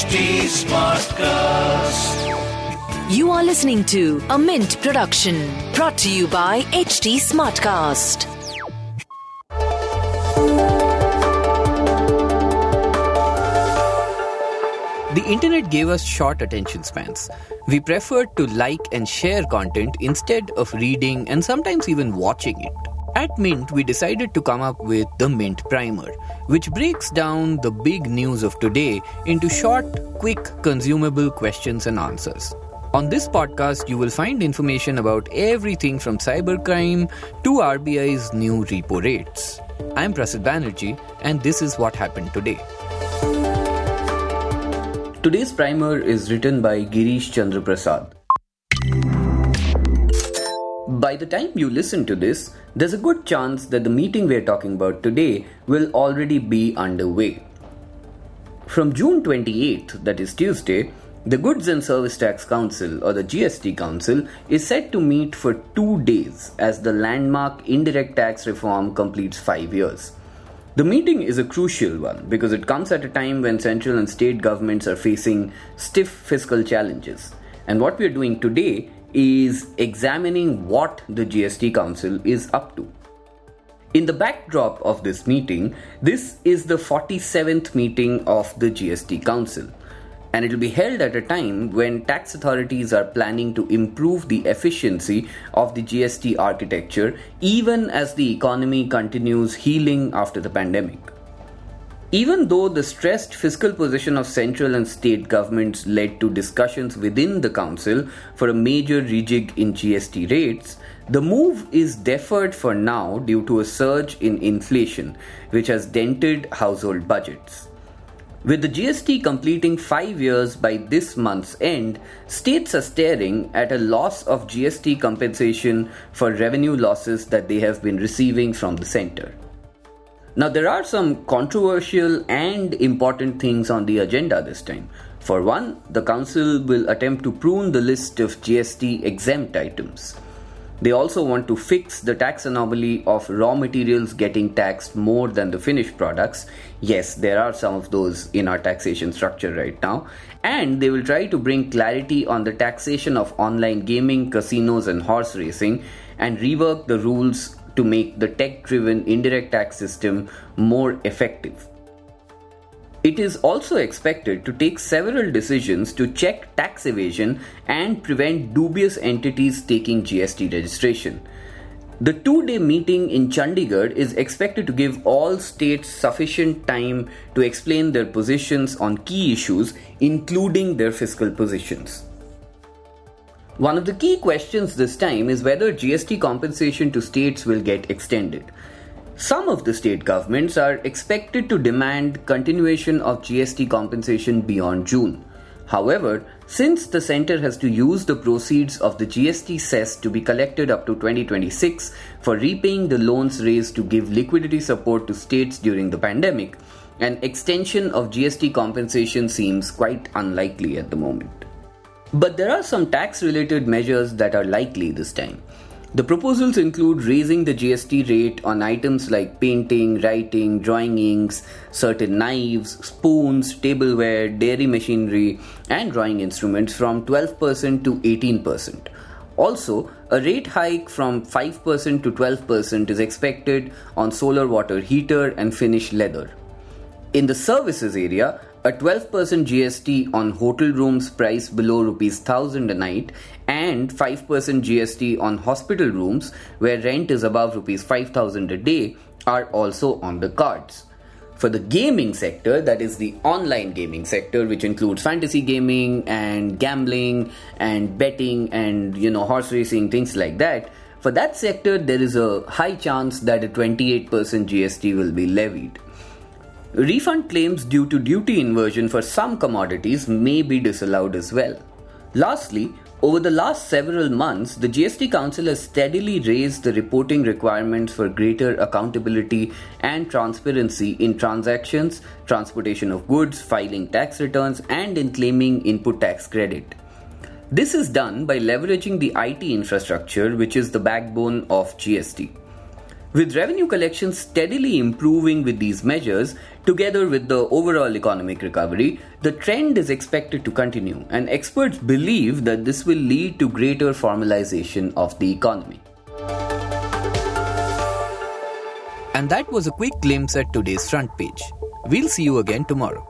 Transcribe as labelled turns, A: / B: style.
A: HT Smartcast.
B: You are listening to a Mint production brought to you by HT Smartcast.
C: The internet gave us short attention spans. We preferred to like and share content instead of reading and sometimes even watching it. At Mint, we decided to come up with the Mint Primer, which breaks down the big news of today into short, quick, consumable questions and answers. On this podcast, you will find information about everything from cybercrime to RBI's new repo rates. I'm Prasid Banerjee, and this is what happened today. Today's primer is written by Girish Chandra Prasad. By the time you listen to this, there's a good chance that the meeting we're talking about today will already be underway. From June 28th, that is Tuesday, the Goods and Service Tax Council or the GST Council is set to meet for two days as the landmark indirect tax reform completes five years. The meeting is a crucial one because it comes at a time when central and state governments are facing stiff fiscal challenges. And what we are doing today is examining what the GST Council is up to. In the backdrop of this meeting, this is the 47th meeting of the GST Council and it will be held at a time when tax authorities are planning to improve the efficiency of the GST architecture even as the economy continues healing after the pandemic. Even though the stressed fiscal position of central and state governments led to discussions within the council for a major rejig in GST rates, the move is deferred for now due to a surge in inflation, which has dented household budgets. With the GST completing five years by this month's end, states are staring at a loss of GST compensation for revenue losses that they have been receiving from the center. Now, there are some controversial and important things on the agenda this time. For one, the Council will attempt to prune the list of GST exempt items. They also want to fix the tax anomaly of raw materials getting taxed more than the finished products. Yes, there are some of those in our taxation structure right now. And they will try to bring clarity on the taxation of online gaming, casinos, and horse racing and rework the rules to make the tech driven indirect tax system more effective. It is also expected to take several decisions to check tax evasion and prevent dubious entities taking GST registration. The two day meeting in Chandigarh is expected to give all states sufficient time to explain their positions on key issues, including their fiscal positions. One of the key questions this time is whether GST compensation to states will get extended. Some of the state governments are expected to demand continuation of GST compensation beyond June. However, since the centre has to use the proceeds of the GST cess to be collected up to 2026 for repaying the loans raised to give liquidity support to states during the pandemic, an extension of GST compensation seems quite unlikely at the moment. But there are some tax related measures that are likely this time. The proposals include raising the GST rate on items like painting, writing, drawing inks, certain knives, spoons, tableware, dairy machinery, and drawing instruments from 12% to 18%. Also, a rate hike from 5% to 12% is expected on solar water heater and finished leather. In the services area, a 12% GST on hotel rooms priced below rupees 1000 a night and 5% GST on hospital rooms where rent is above rupees 5000 a day are also on the cards. For the gaming sector, that is the online gaming sector, which includes fantasy gaming and gambling and betting and you know horse racing, things like that. For that sector, there is a high chance that a 28% GST will be levied. Refund claims due to duty inversion for some commodities may be disallowed as well. Lastly, over the last several months, the GST Council has steadily raised the reporting requirements for greater accountability and transparency in transactions, transportation of goods, filing tax returns, and in claiming input tax credit. This is done by leveraging the IT infrastructure, which is the backbone of GST. With revenue collections steadily improving with these measures, together with the overall economic recovery, the trend is expected to continue, and experts believe that this will lead to greater formalization of the economy. And that was a quick glimpse at today's front page. We'll see you again tomorrow.